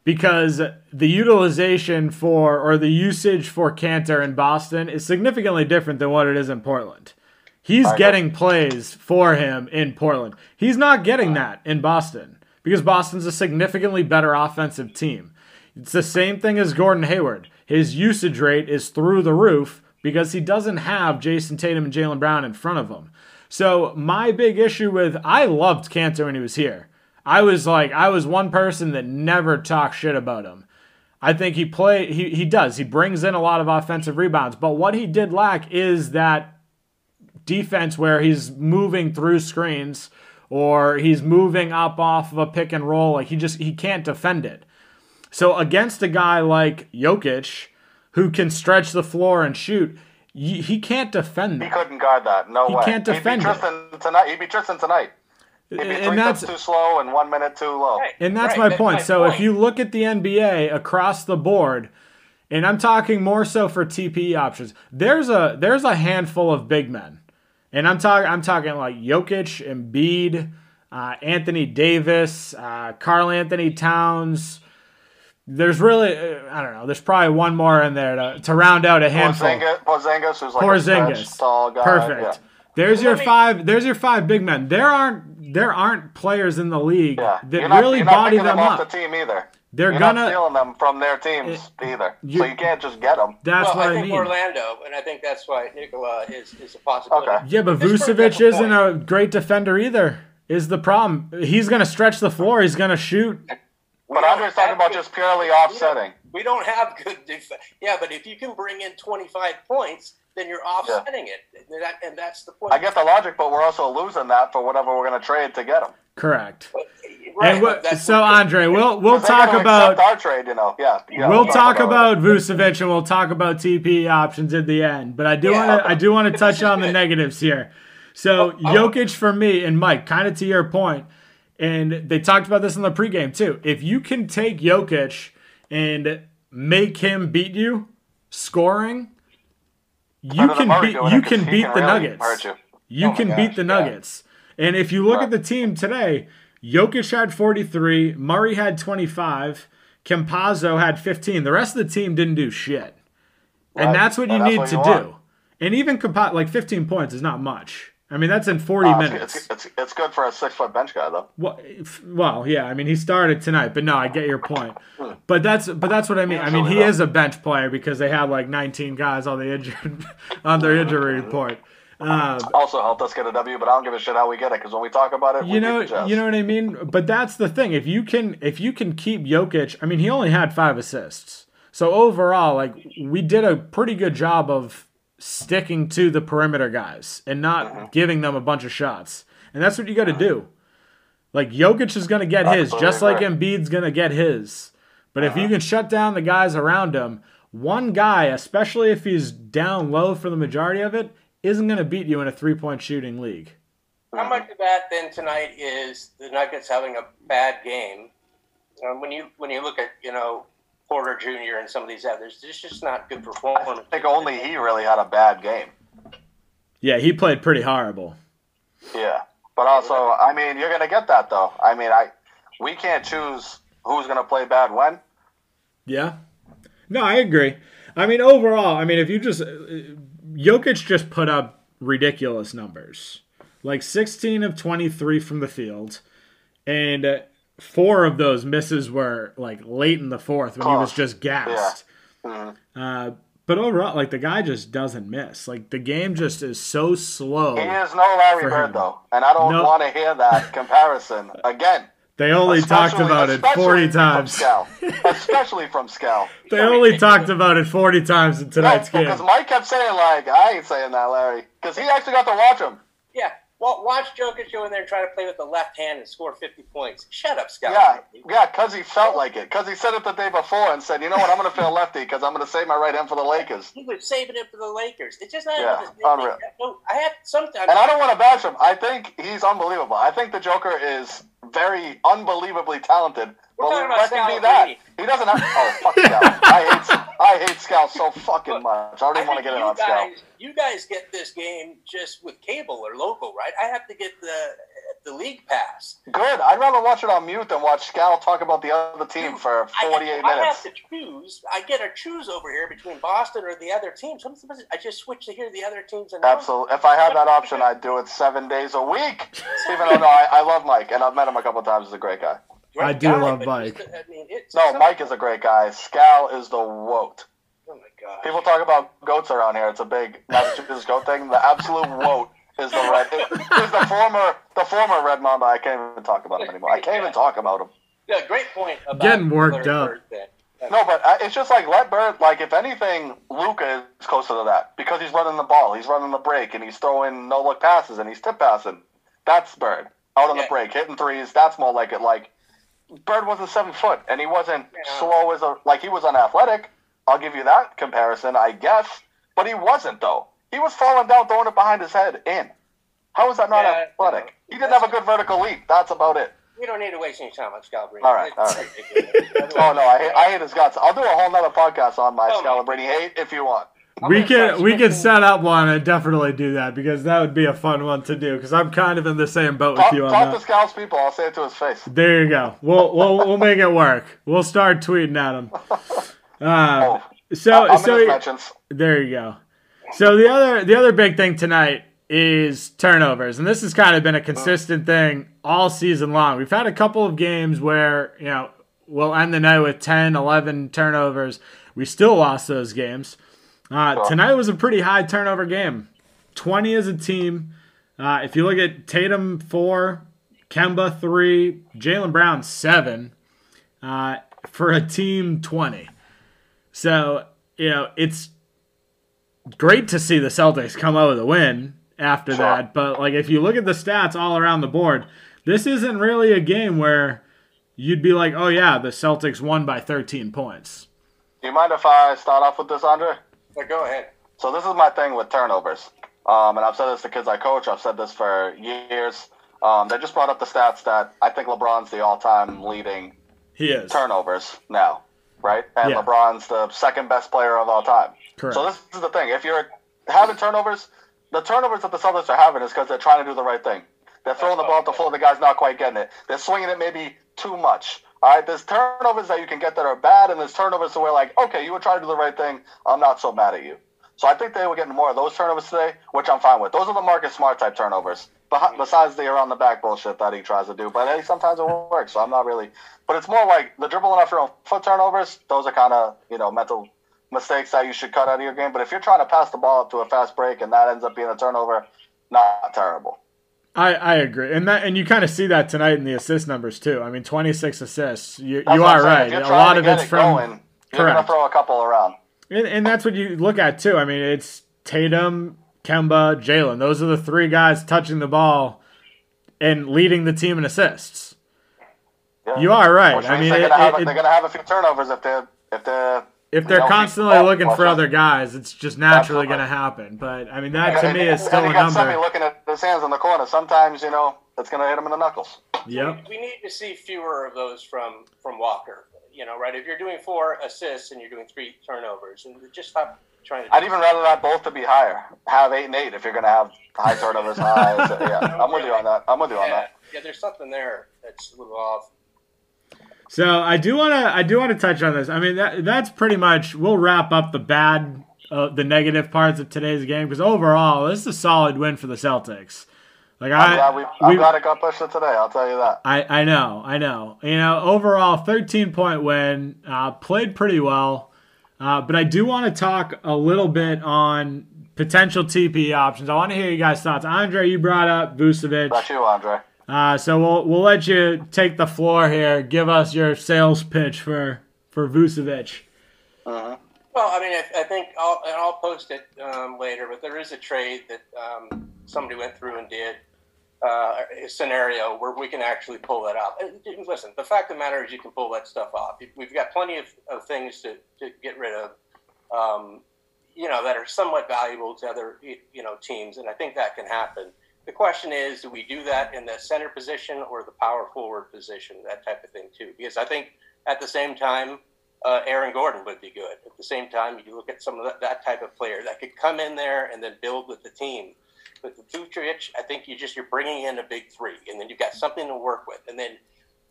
because the utilization for or the usage for Kanter in Boston is significantly different than what it is in Portland. He's getting plays for him in Portland. He's not getting that in Boston because Boston's a significantly better offensive team. It's the same thing as Gordon Hayward. His usage rate is through the roof because he doesn't have Jayson Tatum and Jaylen Brown in front of him. So my big issue with I loved Kanter when he was here. I was like, I was one person that never talked shit about him. I think he play he he does. He brings in a lot of offensive rebounds, but what he did lack is that defense where he's moving through screens or he's moving up off of a pick and roll. Like he just he can't defend it. So against a guy like Jokic, who can stretch the floor and shoot, he can't defend that. He couldn't guard that. No he way. can't defend he'd be Tristan it. Tonight. He'd be Tristan tonight and that's too slow and one minute too low. Right, and that's right, my point. My so point. if you look at the NBA across the board, and I'm talking more so for TPE options, there's a there's a handful of big men, and I'm talking I'm talking like Jokic, Embiid, uh, Anthony Davis, uh, Karl-Anthony Towns. There's really, uh, I don't know. There's probably one more in there to, to round out a handful. Porzingis, Porzingis who's like Porzingis. a tall guy. Perfect. Yeah. There's your five. There's your five big men. There aren't there aren't players in the league Yeah, that you're not, really you're not body picking them off up. the team either. They're You're gonna. not stealing them from their teams eh, either, you- so you can't just get them. That's well, what I I, think mean. Orlando, and I think that's why Nikola is, is a possibility. Okay. Yeah, but This brings up Vucevic a isn't a great defender either. Is the problem? He's gonna stretch the floor. He's gonna shoot. We But don't Andre's talking about good- just purely offsetting. We don't have good defense. Yeah, but if you can bring in 25 points, then you're offsetting it. And, that, and that's the point. I get the logic, but we're also losing that for whatever we're going to trade to get them. Correct. But- right, and what, so Andre, we'll we'll 'Cause they talk about our trade, you know. Yeah. yeah we'll talk it. about Vucevic and we'll talk about TP options at the end. But I do Yeah, want to okay. I do want [LAUGHS] to touch on the negatives here. So oh, oh. Jokic for me and Mike, kind of to your point, and they talked about this in the pregame too. If you can take Jokic and make him beat you scoring, you oh can beat you can beat can the really Nuggets. you. You Oh can gosh, beat the yeah. Nuggets. And if you look Right. at the team today, Jokic had 43, Murray had 25, Campazzo had 15. The rest of the team didn't do shit. And that's what you that's need what to you do. want. And even Campa- like 15 points is not much. I mean, that's in 40 Uh, minutes. It's, it's, it's good for a six foot bench guy, though. Well, well, yeah. I mean, he started tonight, but no, I get your point. Hmm. But that's but that's what I mean. I mean, he is a bench player because they had like 19 guys on the injured [LAUGHS] on their injury report. Um, Also helped us get a W, but I don't give a shit how we get it because when we talk about it, we you know, beat the Jazz. you know what I mean. But that's the thing. If you can, if you can keep Jokic, I mean, he only had five assists. So overall, like we did a pretty good job of sticking to the perimeter guys and not Mm-hmm. giving them a bunch of shots. And that's what you got to do. Like Jokic is going to get his, Absolutely just like right. Embiid's going to get his. But if Uh-huh. you can shut down the guys around him, one guy, especially if he's down low for the majority of it, isn't going to beat you in a three-point shooting league. How much of that then tonight is the Nuggets having a bad game? Um, when you when you look at you know Porter Jr. and some of these others, it's just not good performance. I think only he really had a bad game. Yeah, he played pretty horrible. Yeah, but also, I mean, you're gonna get that though. I mean, I we can't choose who's gonna play bad when. Yeah. No, I agree. I mean, overall, I mean, if you just. Uh, Jokic just put up ridiculous numbers. Like 16 of 23 from the field. And uh, four of those misses were like late in the fourth when he was just gassed. Uh, but overall, like the guy just doesn't miss. Like the game just is so slow. He is no Larry For Bird him. though, and I don't No. want to hear that [LAUGHS] comparison again. They only talked about it 40 times. Scal. [LAUGHS] especially from Scal. They only talked about it 40 times in tonight's game. because Mike kept saying like, "I ain't saying that, Larry," because he actually got to watch him. Yeah, well, watch Jokic go in there and try to play with the left hand and score 50 points. Shut up, Scott. Yeah, yeah, because he felt like it. Because he said it the day before and said, "You know what? I'm going to feel lefty because I'm going to save my right hand for the Lakers." He was saving it for the Lakers. It's just not. Yeah, unreal. I have sometimes. And I don't want to bash him. I think he's unbelievable. I think the Joker is very unbelievably talented. We're but talking let about him be that. Scalabrine. He doesn't have. Oh fuck Scal. [LAUGHS] I hate. I hate Scal so fucking much. I don't even want to get in you on Scal. guys, you guys get this game just with cable or local, right? I have to get the the league pass. Good. I'd rather watch it on mute than watch Scout talk about the other team for I, 48 if I have minutes. to choose. I get to choose over here between Boston or the other team. Sometimes I just switch to hear the other teams. And Absolutely. If I had that option, [LAUGHS] I'd do it seven days a week. [LAUGHS] Even though no, I, I love Mike, and I've met him a couple times. He's a great guy. Great I do guy, love Mike. just, I mean, it's No, some- Mike is a great guy. Scal is the woat. Oh my god. People talk about goats around here. It's a big Massachusetts goat thing. The absolute woat is the red. Is the former the former Red Mamba. I can't even talk about him anymore. I can't even talk about him. Yeah, great point. About Getting worked up. Bird. No, but uh, it's just like let Bird. Like if anything, Luka is closer to that because he's running the ball, he's running the break, and he's throwing no look passes, and he's tip passing. That's Bird out on Yeah. the break, hitting threes. That's more like it. Like Bird wasn't seven foot, and he wasn't Yeah. slow as a like he was unathletic. I'll give you that comparison, I guess. But he wasn't though. He was falling down, throwing it behind his head in. How is that not Yeah, athletic? no. He didn't have a good vertical leap. That's about it. We don't need to waste any time on Scalabrine. All right, all right. [LAUGHS] Oh no, I hate, I hate his guts. I'll do a whole nother podcast on my Oh, Scalabrine hate if you want. I'm we can we can set up one and definitely do that because that would be a fun one to do because I'm kind of in the same boat with you on talk that. to Scouts people. I'll say it to his face. There you go. We'll we'll we'll make it work. We'll start tweeting at him. [LAUGHS] Uh, Oh, so I'm in so mentions. there you go. So the other the other big thing tonight is turnovers. And this has kind of been a consistent thing all season long. We've had a couple of games where, you know, we'll end the night with 10, 11 turnovers. We still lost those games. Uh, tonight was a pretty high turnover game 20 as a team. Uh, if you look at Tatum, four, Kemba, three, Jaylen Brown, seven, uh, for a team 20. So, you know, it's great to see the Celtics come out with a win after sure. that. But, like, if you look at the stats all around the board, this isn't really a game where you'd be like, oh, yeah, the Celtics won by 13 points. Do you mind if I start off with this, Andre? Go ahead. So, this is my thing with turnovers. Um, and I've said this to kids I coach. I've said this for years. Um, they just brought up the stats that I think LeBron's the all-time leading he is turnovers now, right? And yeah. LeBron's the second best player of all time. Correct. So this is the thing: if you're having turnovers, the turnovers that the Celtics are having is because they're trying to do the right thing. They're throwing the ball at the floor. The guy's not quite getting it. They're swinging it maybe too much. All right, there's turnovers that you can get that are bad, and there's turnovers where like, okay, you were trying to do the right thing. I'm not so mad at you. So I think they were getting more of those turnovers today, which I'm fine with. Those are the Marcus Smart type turnovers. Besides the around the back bullshit that he tries to do, but hey, sometimes it works. So I'm not really. But it's more like the dribbling off your own foot turnovers. Those are kind of you know mental mistakes that you should cut out of your game. But if you're trying to pass the ball up to a fast break and that ends up being a turnover, not terrible. I, I agree, and that and you kind of see that tonight in the assist numbers too. I mean, 26 assists. You, you are right. A lot of it's it from. Going, to throw a couple around. And, and that's what you look at too. I mean, it's Tatum, Kemba, Jaylen. Those are the three guys touching the ball and leading the team in assists. Yeah. You are right. I mean, they're going to have, have a few turnovers if they're if they're if they're constantly looking for other guys, it's just naturally going to happen. But I mean, that to me is still a number. Somebody looking at his hands in the corner. Sometimes you know it's going to hit him in the knuckles. Yep. We, we need to see fewer of those from from Walker you know, right? If you're doing four assists and you're doing three turnovers, and just stop trying to. I'd even rather that both to be higher. Have eight and eight if you're going to have high turnovers, high. So, yeah, [LAUGHS] I'm with you on that. I'm with you yeah, on that. Yeah, there's something there that's a little off. So I do want to I do want to touch on this. I mean that that's pretty much we'll wrap up the bad uh, the negative parts of today's game because overall this is a solid win for the Celtics. Like I'm I, glad we, I'm we, glad it got pushed today. I'll tell you that. I, I know, I know. You know, overall, 13 point win. Uh, played pretty well, uh, but I do want to talk a little bit on potential TP options. I want to hear you guys' thoughts. Andre, you brought up Vucevic. That's you, Andre. Uh, so we'll we'll let you take the floor here. Give us your sales pitch for for Vucevic. Uh-huh. Well, I mean, I, I think I'll, and I'll post it um, later, but there is a trade that um, somebody went through and did uh, a scenario where we can actually pull that off. And listen, the fact of the matter is you can pull that stuff off. We've got plenty of, of things to, to get rid of, um, you know, that are somewhat valuable to other, you know, teams. And I think that can happen. The question is, do we do that in the center position or the power forward position, that type of thing too? Because I think at the same time, uh, Aaron Gordon would be good. At the same time, you look at some of that, that type of player that could come in there and then build with the team. But the Vucevic, I think you just you're bringing in a big three, and then you've got something to work with, and then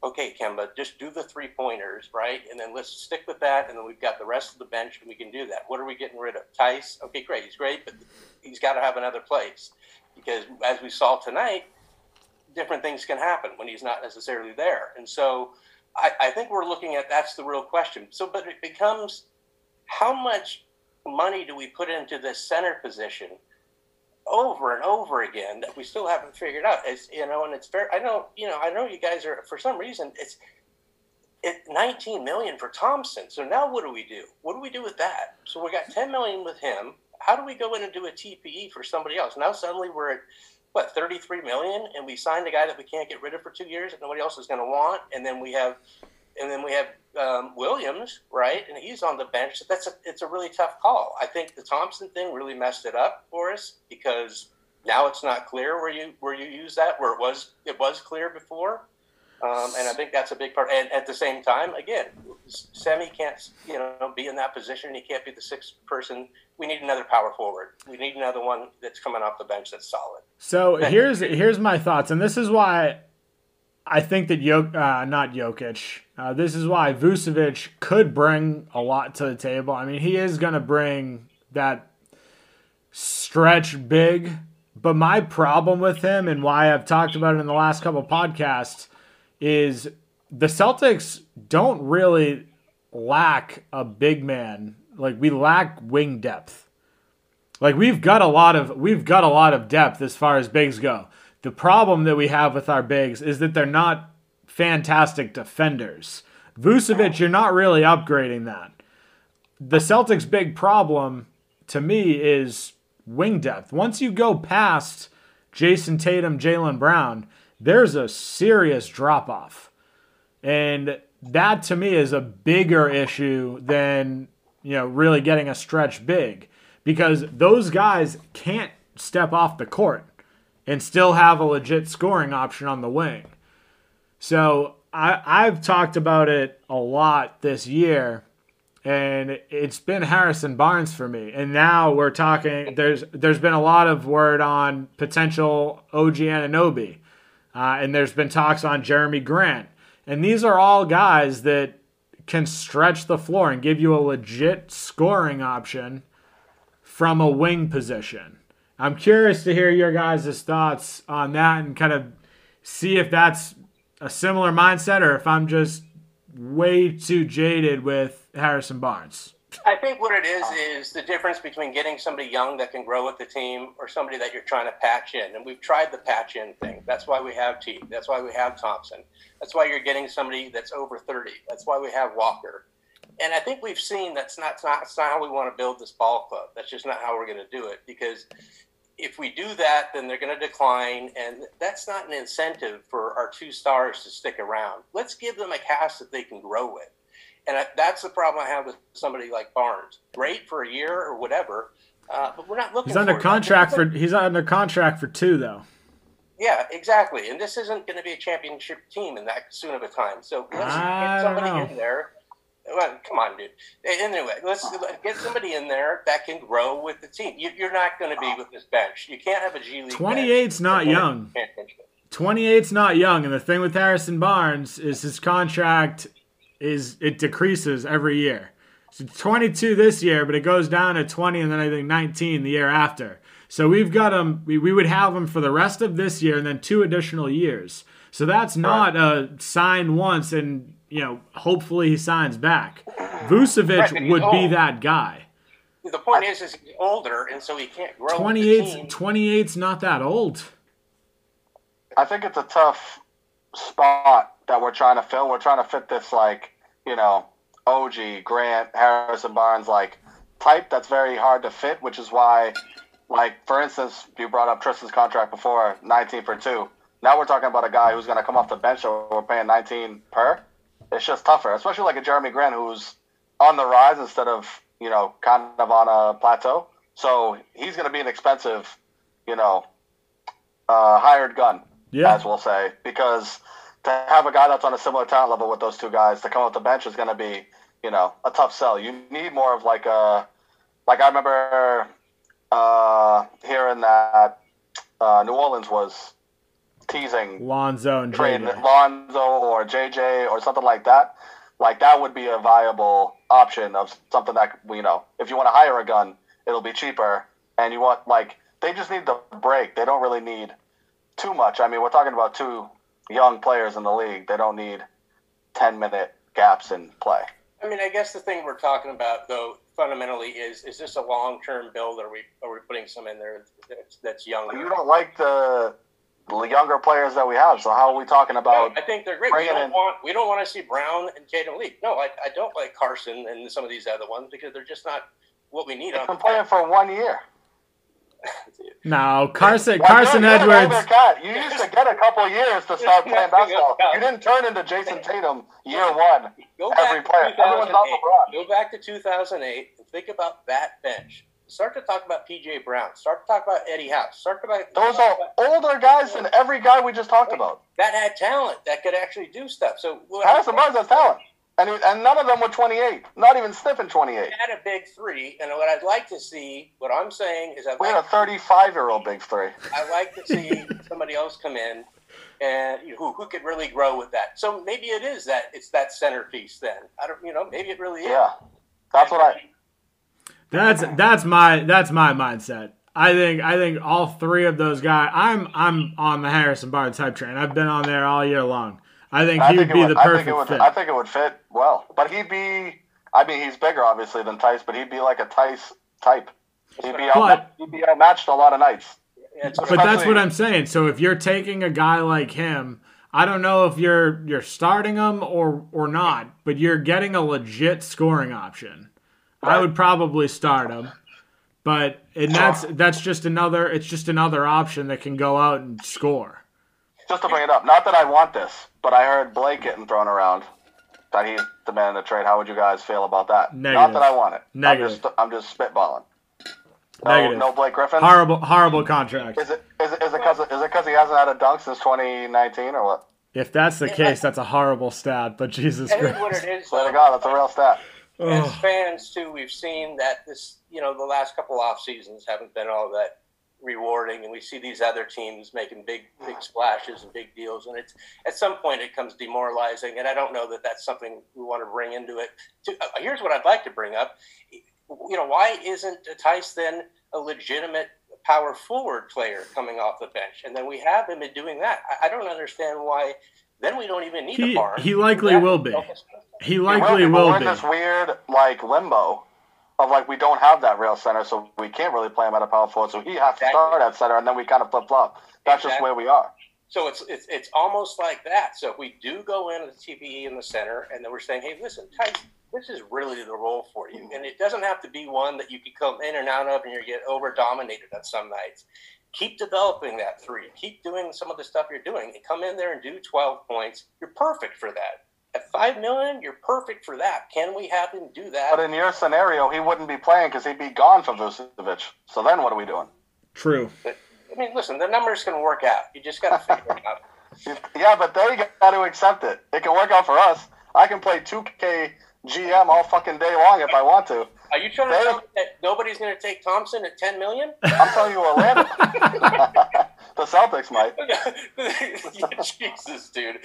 okay, Kemba, just do the three pointers, right? And then let's stick with that, and then we've got the rest of the bench, and we can do that. What are we getting rid of? Theis? okay, great, he's great, but he's got to have another place because as we saw tonight, different things can happen when he's not necessarily there, and so. I, I think we're looking at that's the real question. So, but it becomes how much money do we put into this center position over and over again that we still haven't figured out. It's you know, and it's very. I know you know. I know you guys are for some reason it's it 19 million for Thompson. So now what do we do? What do we do with that? So we got 10 million with him. How do we go in and do a TPE for somebody else? Now suddenly we're at what 33 million, and we signed a guy that we can't get rid of for two years that nobody else is going to want, and then we have and then we have um, Williams, right? And he's on the bench. So that's a it's a really tough call. I think the Thompson thing really messed it up for us because now it's not clear where you where you use that where it was it was clear before. Um, and I think that's a big part. And at the same time, again, Semi can't you know be in that position. He can't be the sixth person. We need another power forward. We need another one that's coming off the bench that's solid. So here's here's my thoughts, and this is why I think that Jok, uh, not Jokic. Uh, this is why Vucevic could bring a lot to the table. I mean, he is going to bring that stretch big, but my problem with him and why I've talked about it in the last couple podcasts is the Celtics don't really lack a big man. Like we lack wing depth. Like we've got a lot of we've got a lot of depth as far as bigs go. The problem that we have with our bigs is that they're not fantastic defenders. Vucevic, you're not really upgrading that. The Celtics' big problem to me is wing depth. Once you go past Jayson Tatum, Jaylen Brown, there's a serious drop off. And that to me is a bigger issue than, you know, really getting a stretch big because those guys can't step off the court and still have a legit scoring option on the wing. So I, I've talked about it a lot this year, and it's been Harrison Barnes for me. And now we're talking. There's there's been a lot of word on potential OG Anunoby, uh, and there's been talks on Jerami Grant, and these are all guys that can stretch the floor and give you a legit scoring option from a wing position. I'm curious to hear your guys' thoughts on that and kind of see if that's a similar mindset or if I'm just way too jaded with Harrison Barnes. I think what it is oh. is the difference between getting somebody young that can grow with the team or somebody that you're trying to patch in. And we've tried the patch in thing. That's why we have T. That's why we have Thompson. That's why you're getting somebody that's over 30. That's why we have Walker. And I think we've seen that's not, not, that's not how we want to build this ball club. That's just not how we're going to do it because if we do that, then they're going to decline, and that's not an incentive for our two stars to stick around. Let's give them a cast that they can grow with, and that's the problem I have with somebody like Barnes. Great for a year or whatever, uh, but we're not looking. He's under contract for he's under contract for two though. Yeah, exactly, and this isn't going to be a championship team in that soon of a time. So let's get somebody in there well, come on, dude. Anyway, let's get somebody in there that can grow with the team. You, are not going to be with this bench. You can't have a G League. 28's not young. 28's not young, and the thing with Harrison Barnes is his contract is it decreases every year. So 22 this year, but it goes down to 20, and then I think 19 the year after. So we've got them. We, we would have them for the rest of this year, and then two additional years. So that's not a sign once and you know, hopefully he signs back. Vucevic right, would old. be that guy. The point is, is he's older, and so he can't grow. 28's, 28's not that old. I think it's a tough spot that we're trying to fill. We're trying to fit this, like, you know, OG, Grant, Harrison Barnes, like, type that's very hard to fit, which is why, like, for instance, you brought up Tristan's contract before, 19 for two. Now we're talking about a guy who's going to come off the bench, or we're paying 19 per it's just tougher, especially like a Jerami Grant who's on the rise instead of you know kind of on a plateau. So he's going to be an expensive, you know, uh, hired gun, yeah. as we'll say, because to have a guy that's on a similar talent level with those two guys to come off the bench is going to be, you know, a tough sell. You need more of like a, like I remember uh, hearing that uh, New Orleans was teasing Lonzo and JJ. Lonzo or JJ or something like that, like that would be a viable option of something that you know, if you want to hire a gun, it'll be cheaper, and you want like they just need the break. They don't really need too much. I mean, we're talking about two young players in the league. They don't need ten minute gaps in play. I mean, I guess the thing we're talking about though fundamentally is is this a long term build? Or are we are we putting some in there that's, that's younger? You don't like the the younger players that we have. So how are we talking about? No, I think they're great. We don't in, want we don't want to see Brown and Tatum leave. No, I, I don't like Carsen and some of these other ones because they're just not what we need. They've been playing for one year. No, Carsen well, Carsen Edwards. You used to get a couple years to start playing basketball. You didn't turn into Jayson Tatum year one. Go every player. Go back to 2008 and think about that bench Start to talk about PJ Brown. Start to talk about Eddie House. Start to talk about those are older guys than every guy we just talked about. That had talent that could actually do stuff. So Harrison Barnes has talent, and and none of them were 28. Not even sniffing 28. We Had a big three, and what I'd like to see, what I'm saying is, I'd we like had a 35 year old big three. I'd like to see [LAUGHS] somebody else come in and you know, who who could really grow with that. So maybe it is that it's that centerpiece. Then I don't, you know, maybe it really is. Yeah, that's what I that's that's my that's my mindset. I think I think all three of those guys. I'm I'm on the Harrison Barnes hype train. I've been on there all year long. I think I he think would be would, the I think perfect it would, fit. I think it would fit well, but he'd be. I mean, he's bigger obviously than Theis, but he'd be like a Theis type. He'd be But- out, he'd be outmatched a lot of nights. Yeah, but that's what I'm saying. So if you're taking a guy like him, I don't know if you're you're starting him or or not, but you're getting a legit scoring option. I would probably start him. But and that's that's just another it's just another option that can go out and score. Just to bring it up, not that I want this, but I heard Blake getting thrown around. That he's demanding a trade. How would you guys feel about that? Negative. Not that I want it. Negative. I'm just, I'm just spitballing. No, Negative. no Blake Griffin. Horrible horrible contract. Is it is it is it because is it because he hasn't had a dunk since 2019 or what? If that's the case, that's a horrible stat, but Jesus I think what Christ. it is. Swear to God, that's a real stat. as fans too, we've seen that this, you know, the last couple off seasons haven't been all that rewarding, and we see these other teams making big, big splashes and big deals, and it's at some point it comes demoralizing. And I don't know that that's something we want to bring into it. To, uh, here's what I'd like to bring up. You know, why isn't Theis then a legitimate power forward player coming off the bench? And then we have him in doing that. I, I don't understand why. Then we don't even need He- a bar. he likely will be. He He likely be, but will we're in be. this weird like limbo of like we don't have that real center, so we can't really play him at a power forward. So he has to start at center, and then we kind of flip flop. That's just where we are. So it's, it's it's almost like that. So if we do go into the TPE in the center, and then we're saying, hey, listen, Theis, this is really the role for you, mm-hmm. and it doesn't have to be one that you can come in and out of, and you get over dominated on some nights. Keep developing that three. Keep doing some of the stuff you're doing, and come in there and do 12 points. You're perfect for that. At five million, you're perfect for that. Can we have him do that? But in your scenario, he wouldn't be playing because he'd be gone for Vucevic. So then what are we doing? True. I mean, listen, the numbers can work out. You just got to figure it out. [LAUGHS] Yeah, but they got to accept it. It can work out for us. I can play 2K GM all fucking day long if I want to. Are you trying to tell me that nobody's going to take Thompson at 10 million? I'm telling you, Orlando. [LAUGHS] the Celtics might. [LAUGHS] Yeah, Jesus, dude,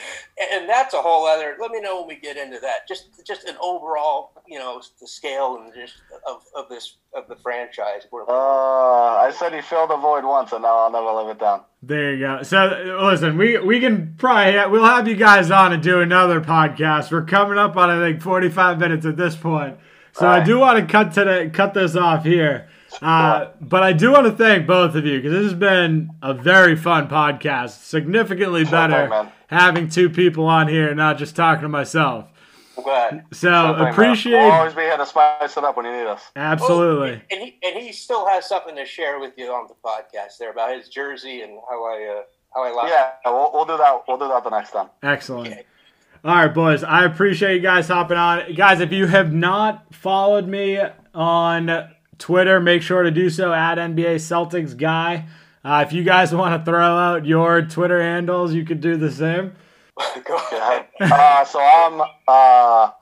and that's a whole other. Let me know when we get into that. Just, just an overall, you know, the scale and just of, of this of the franchise. We're, Uh, I said he filled a void once, and now I'll never live it down. There you go. So listen, we we can probably we'll have you guys on and do another podcast. We're coming up on I think forty five minutes at this point. So I do want to cut to the, cut this off here. Uh, but I do want to thank both of you because this has been a very fun podcast. Significantly Sure thing, better man. having two people on here, and not just talking to myself. glad. So Sure thing, man. appreciate We'll always be here to spice it up when you need us. absolutely. and he and he still has something to share with you on the podcast there about his jersey and how I uh, how I like. Yeah, we'll, we'll do that. We'll do that the next time. Excellent. Okay. All right, boys. I appreciate you guys hopping on. Guys, if you have not followed me on Twitter, make sure to do so at NBA Celtics Guy. Uh, if you guys want to throw out your Twitter handles, you could do the same. [LAUGHS] Go ahead. Uh, so I'm uh,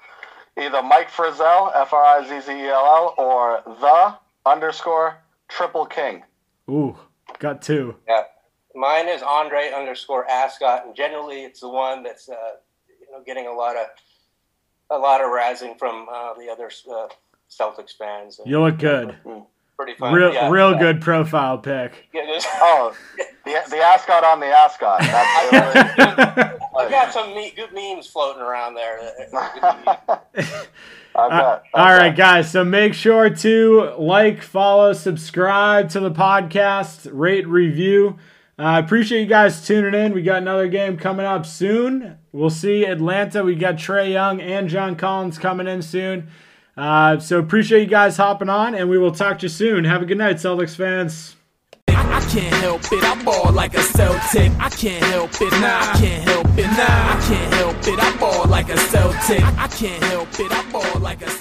either Mike Frizzell, F R I Z Z E L L, or the underscore triple king. Ooh, got two. Yeah, mine is Andre underscore Ascot, and generally it's the one that's uh, you know getting a lot of a lot of razzing from uh, the other uh, Celtics fans. And You look good. pretty fun. Real, yeah, real yeah. good profile pick. [LAUGHS] Yeah, Oh, the, the ascot on the ascot. [LAUGHS] I've got some me- good memes floating around there. [LAUGHS] I bet. Uh, I all right, bet. guys. So make sure to like, follow, subscribe to the podcast, rate, review. I uh, appreciate you guys tuning in. We got another game coming up soon. We'll see Atlanta. We got Trae Young and John Collins coming in soon. Uh, so appreciate you guys hopping on, and we will talk to you soon. Have a good night, Celtics fans. I, can't help it, I ball like a Celtic. I can't help it, nah, I can't help it, nah, I can't help it. I ball like a Celtic. I, can't help it, I ball like a.